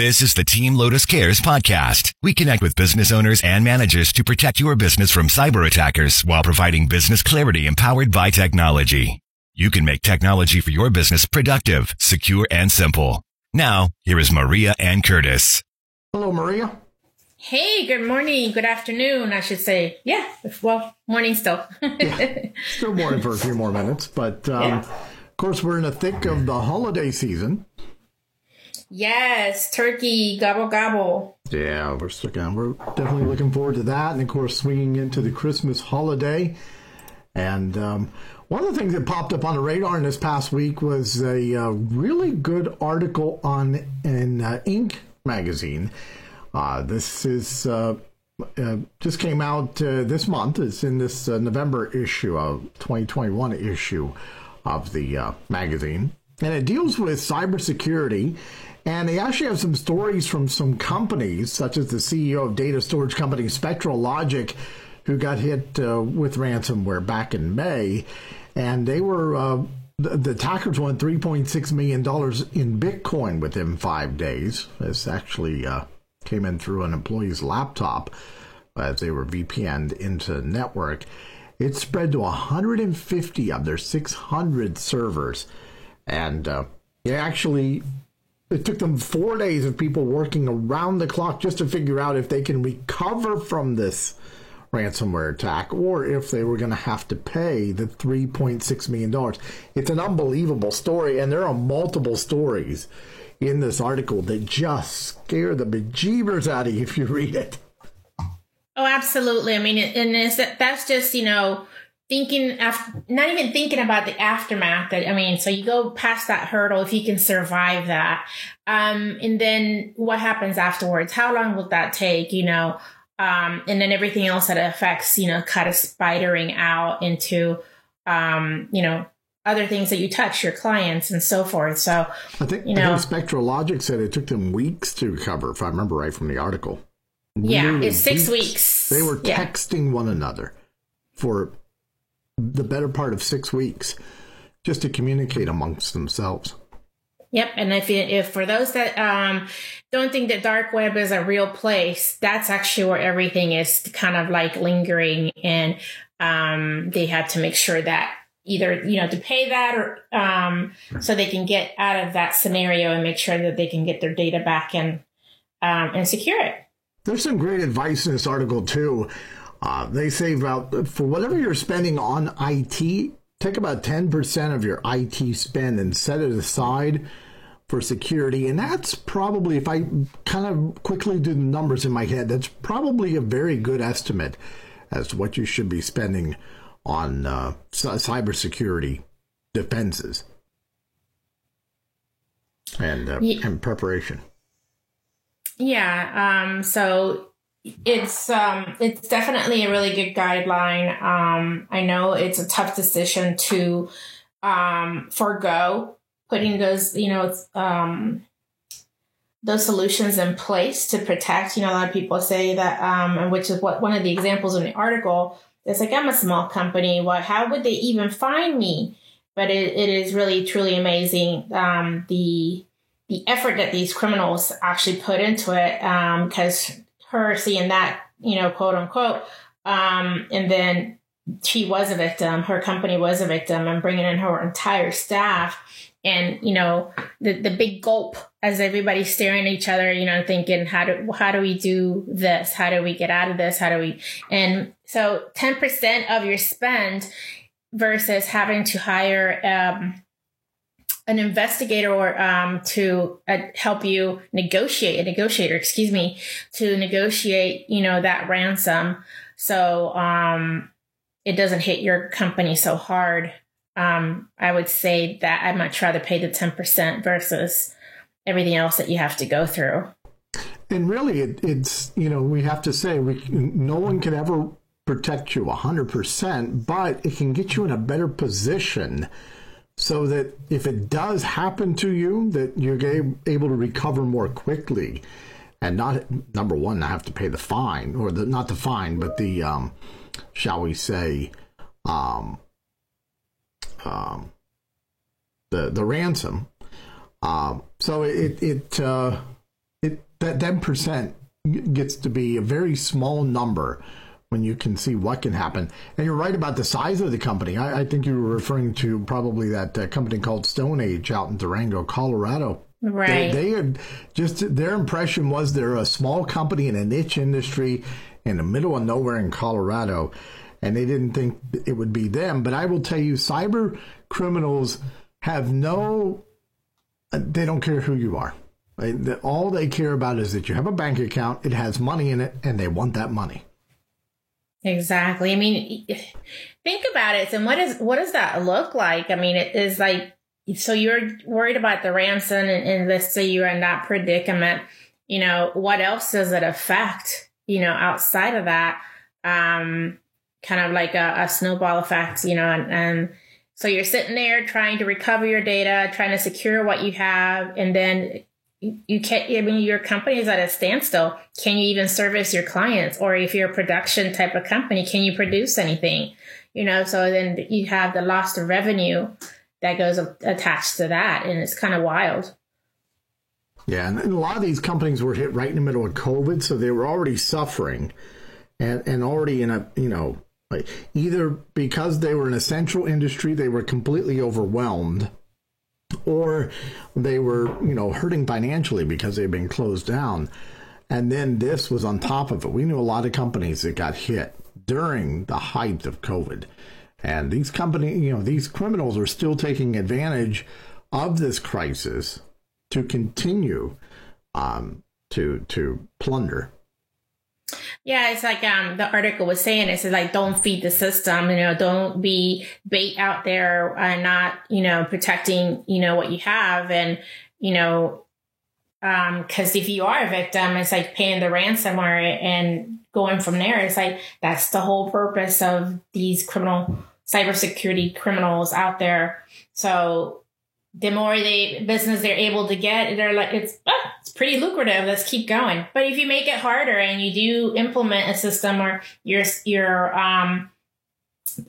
This is the Team Lotus Cares podcast. We connect with business owners and managers to protect your business from cyber attackers while providing business clarity empowered by technology. You can make technology for your business productive, secure, and simple. Now, here is Maria and Curtis. Hello, Maria. Hey, good morning, good afternoon, I should say. Yeah, well, morning still. yeah, still morning for a few more minutes, but um, yeah. of course, we're in the thick of the holiday season. Yes, turkey, gobble gobble. Yeah, we're sticking. We're definitely looking forward to that, and of course, swinging into the Christmas holiday. And um, one of the things that popped up on the radar in this past week was a uh, really good article on in uh, Inc. magazine. Uh, this is uh, uh, just came out uh, this month. It's in this November issue of 2021 issue of the magazine, and it deals with cybersecurity and they actually have some stories from some companies, such as the CEO of data storage company SpectraLogic, who got hit uh, with ransomware back in May. And they were, uh, the, attackers won $3.6 million in Bitcoin within five days. This actually uh, came in through an employee's laptop as they were VPN'd into the network. It spread to 150 of their 600 servers. And uh, it actually it took them four days of people working around the clock just to figure out if they can recover from this ransomware attack or if they were going to have to pay the $3.6 million. It's an unbelievable story, and there are multiple stories in this article that just scare the bejeebers out of you if you read it. Oh, absolutely. I mean, and that's just, you know, thinking after, not even thinking about the aftermath that, I mean, so you go past that hurdle if you can survive that. Um, and then what happens afterwards? How long will that take? You know, um, and then everything else that affects, you know, kind of spidering out into, um, you know, other things that you touch, your clients and so forth. So I think, you know, I think SpectraLogic said it took them weeks to recover, if I remember right from the article. Yeah, it's six weeks. weeks. They were texting yeah. one another for the better part of six weeks just to communicate amongst themselves. Yep, and if if for those that um, don't think that dark web is a real place, that's actually where everything is kind of like lingering, and um, they have to make sure that either you know to pay that or um, so they can get out of that scenario and make sure that they can get their data back and um, and secure it. There's some great advice in this article too. Uh, they say about for whatever you're spending on IT, take about 10% of your IT spend and set it aside for security. And that's probably, if I kind of quickly do the numbers in my head, that's probably a very good estimate as to what you should be spending on uh, cybersecurity defenses and, uh, yeah. and preparation. Yeah. Um, so it's um it's definitely a really good guideline. Um, I know it's a tough decision to um forego putting those you know um those solutions in place to protect. You know, a lot of people say that, um, and which is what one of the examples in the article. It's like I'm a small company. What? How would they even find me? But it, it is really truly amazing um, the the effort that these criminals actually put into it because um, her seeing that, you know, quote unquote. Um, and then she was a victim, her company was a victim, and bringing in her entire staff. And you know the the big gulp as everybody's staring at each other, you know, thinking how do how do we do this? How do we get out of this? How do we? And so ten percent of your spend versus having to hire um, an investigator or um, to uh, help you negotiate a negotiator excuse me to negotiate you know that ransom. So um, it doesn't hit your company so hard. Um, i would say that i'd much rather pay the 10% versus everything else that you have to go through. And really it, it's you know we have to say we, no one can ever protect you 100% but it can get you in a better position so that if it does happen to you, that you're able to recover more quickly, and not number one, have to pay the fine or the not the fine, but the um, shall we say, um, um, the the ransom. Um, so it it uh, it that ten percent gets to be a very small number when you can see what can happen. And you're right about the size of the company. I, I think you were referring to probably that uh, company called Stone Age out in Durango, Colorado. Right. They, they had just their impression was they're a small company in a niche industry in the middle of nowhere in Colorado, and they didn't think it would be them. But I will tell you, cyber criminals have no, they don't care who you are. All they care about is that you have a bank account, it has money in it, and they want that money. Exactly. I mean, think about it. And what is what does that look like? I mean, it is like so you're worried about the ransom, and, and let's say you're in that predicament. You know, what else does it affect? You know, outside of that, um, kind of like a, a snowball effect. You know, and, and so you're sitting there trying to recover your data, trying to secure what you have, and then you can't, I mean, your company is at a standstill. Can you even service your clients? Or if you're a production type of company, can you produce anything? You know, so then you have the loss of revenue that goes attached to that. And it's kind of wild. Yeah. And a lot of these companies were hit right in the middle of COVID. So they were already suffering and, and already in a, you know, like either because they were an essential industry, they were completely overwhelmed or they were, you know, hurting financially because they've been closed down. And then this was on top of it. We knew a lot of companies that got hit during the height of COVID. And these company, you know, these criminals are still taking advantage of this crisis to continue um, to to plunder yeah, it's like um the article was saying it's like don't feed the system, you know, don't be bait out there and not, you know, protecting, you know, what you have and, you know, um cuz if you are a victim, it's like paying the ransomware and going from there. It's like that's the whole purpose of these criminal cybersecurity criminals out there. So the more they business they're able to get, they're like it's ah, it's pretty lucrative. Let's keep going. But if you make it harder and you do implement a system or you're you're um,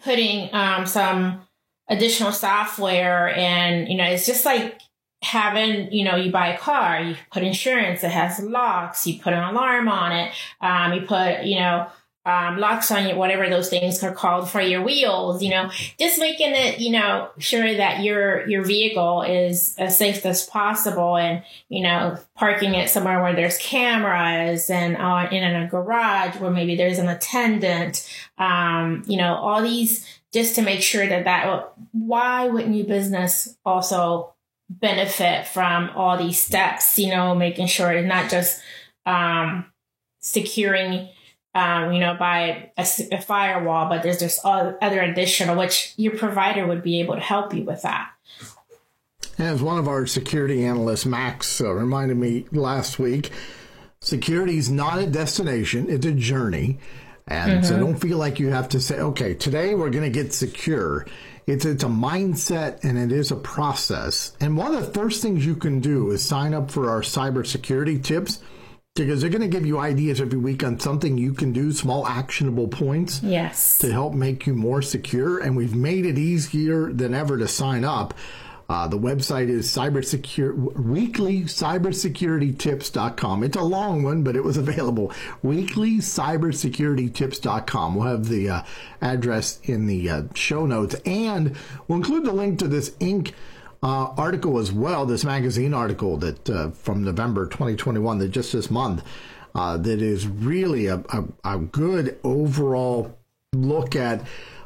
putting um, some additional software and you know it's just like having you know you buy a car you put insurance it has locks you put an alarm on it um, you put you know um, locks on your whatever those things are called for your wheels. You know, just making it you know sure that your your vehicle is as safe as possible, and you know parking it somewhere where there's cameras and uh, in a garage where maybe there's an attendant. Um, you know, all these just to make sure that that why wouldn't your business also benefit from all these steps? You know, making sure it's not just um, securing um, you know, by a, a, firewall, but there's just other additional, which your provider would be able to help you with that. As one of our security analysts, Max, uh, reminded me last week, security is not a destination, it's a journey. And mm-hmm. so don't feel like you have to say, okay, today we're going to get secure. It's, it's a mindset and it is a process. And one of the first things you can do is sign up for our cybersecurity tips because they're going to give you ideas every week on something you can do, small actionable points. Yes. To help make you more secure. And we've made it easier than ever to sign up. Uh, the website is cybersecure weekly cybersecuritytips.com. It's a long one, but it was available. Weekly cybersecuritytips.com. We'll have the uh, address in the uh, show notes and we'll include the link to this Inc uh, article as well, this magazine article that uh, from November 2021, that just this month, uh, that is really a, a, a, good overall look at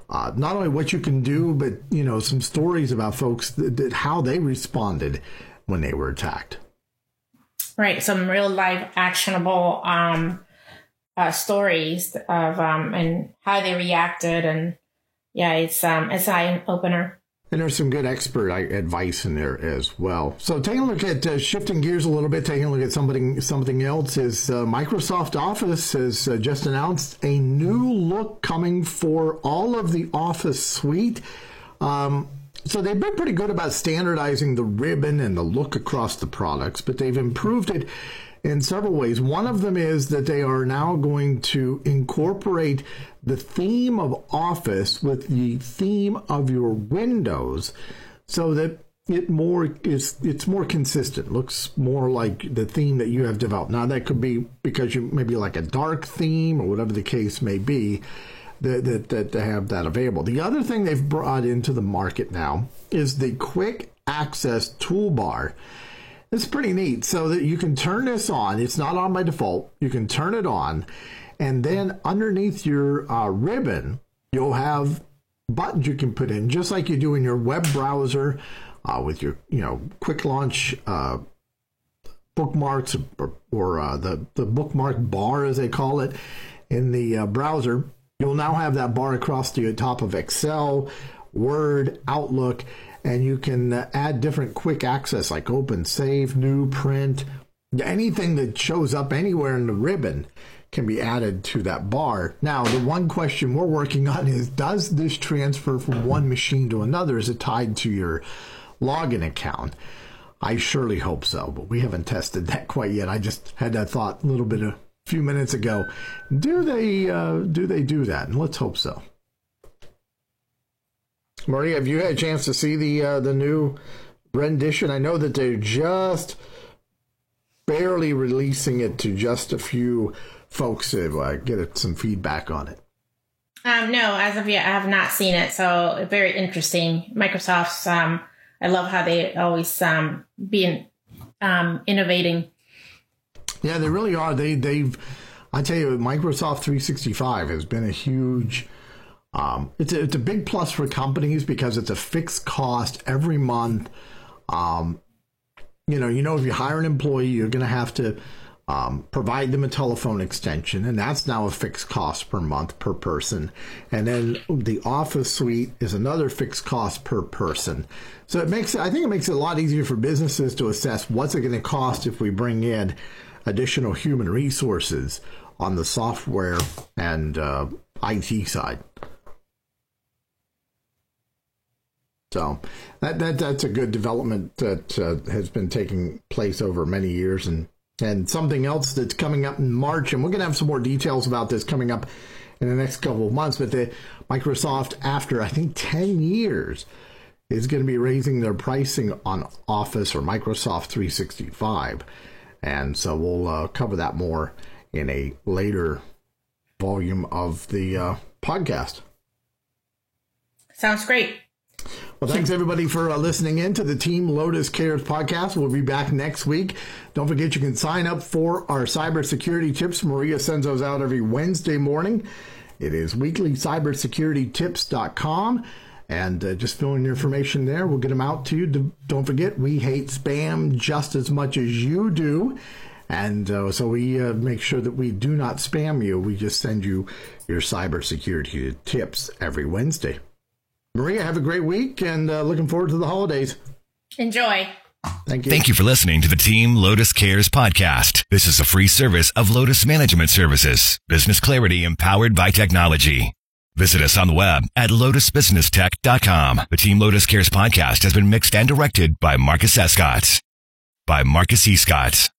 uh, not only what you can do, but you know some stories about folks that, that how they responded when they were attacked. Right, some real life actionable um, uh, stories of um, and how they reacted, and yeah, it's um, it's an eye opener. And there's some good expert advice in there as well. So taking a look at uh, shifting gears a little bit, taking a look at something something else is uh, Microsoft Office has uh, just announced a new look coming for all of the Office suite. Um, so they've been pretty good about standardizing the ribbon and the look across the products, but they've improved it in several ways. One of them is that they are now going to incorporate the theme of Office with the theme of your Windows so that it more is it's more consistent. Looks more like the theme that you have developed. Now that could be because you maybe like a dark theme or whatever the case may be. That, that, that to have that available. The other thing they've brought into the market now is the quick access toolbar. It's pretty neat. So that you can turn this on. It's not on by default. You can turn it on, and then underneath your uh, ribbon, you'll have buttons you can put in, just like you do in your web browser uh, with your you know quick launch uh, bookmarks or, or uh, the the bookmark bar as they call it in the uh, browser. You'll now have that bar across the top of Excel, Word, Outlook, and you can uh, add different quick access like open, save, new, print, anything that shows up anywhere in the ribbon can be added to that bar. Now, the one question we're working on is does this transfer from one machine to another? Is it tied to your login account. I surely hope so, but we haven't tested that quite yet. I just had that thought a little bit a few minutes ago. Do they uh, do they do that? And let's hope so. Maria, have you had a chance to see the uh, the new rendition? I know that they're just barely releasing it to just a few folks to uh, get some feedback on it. Um, no, as of yet, I have not seen it. So very interesting. Microsoft's um, I love how they always um, being um, innovating. Yeah, they really are. They they've I tell you, Microsoft 365 has been a huge. Um, it's a, it's a big plus for companies because it's a fixed cost every month. Um, you know, you know, if you hire an employee, you're going to have to um, provide them a telephone extension, and that's now a fixed cost per month per person. And then the Office suite is another fixed cost per person. So it makes I think it makes it a lot easier for businesses to assess what's it going to cost if we bring in additional human resources on the software and uh, IT side. So that, that that's a good development that uh, has been taking place over many years and and something else that's coming up in March, and we're going to have some more details about this coming up in the next couple of months. But the Microsoft, after I think 10 years, is going to be raising their pricing on Office or Microsoft 365. And so we'll uh, cover that more in a later volume of the uh, podcast. Sounds great. Well, thanks everybody for uh, listening in to the Team Lotus Cares podcast. We'll be back next week. Don't forget you can sign up for our cybersecurity tips. Maria sends those out every Wednesday morning. It is weeklycybersecuritytips.com. And uh, just fill in your information there. We'll get them out to you. Don't forget, we hate spam just as much as you do. And uh, so we uh, make sure that we do not spam you. We just send you your cybersecurity tips every Wednesday. Maria, have a great week and uh, looking forward to the holidays. Enjoy. Thank you. Thank you for listening to the Team Lotus Cares podcast. This is a free service of Lotus Management Services, business clarity empowered by technology. Visit us on the web at lotusbusinesstech.com. The Team Lotus Cares podcast has been mixed and directed by Marcus Escott. By Marcus E. Scott.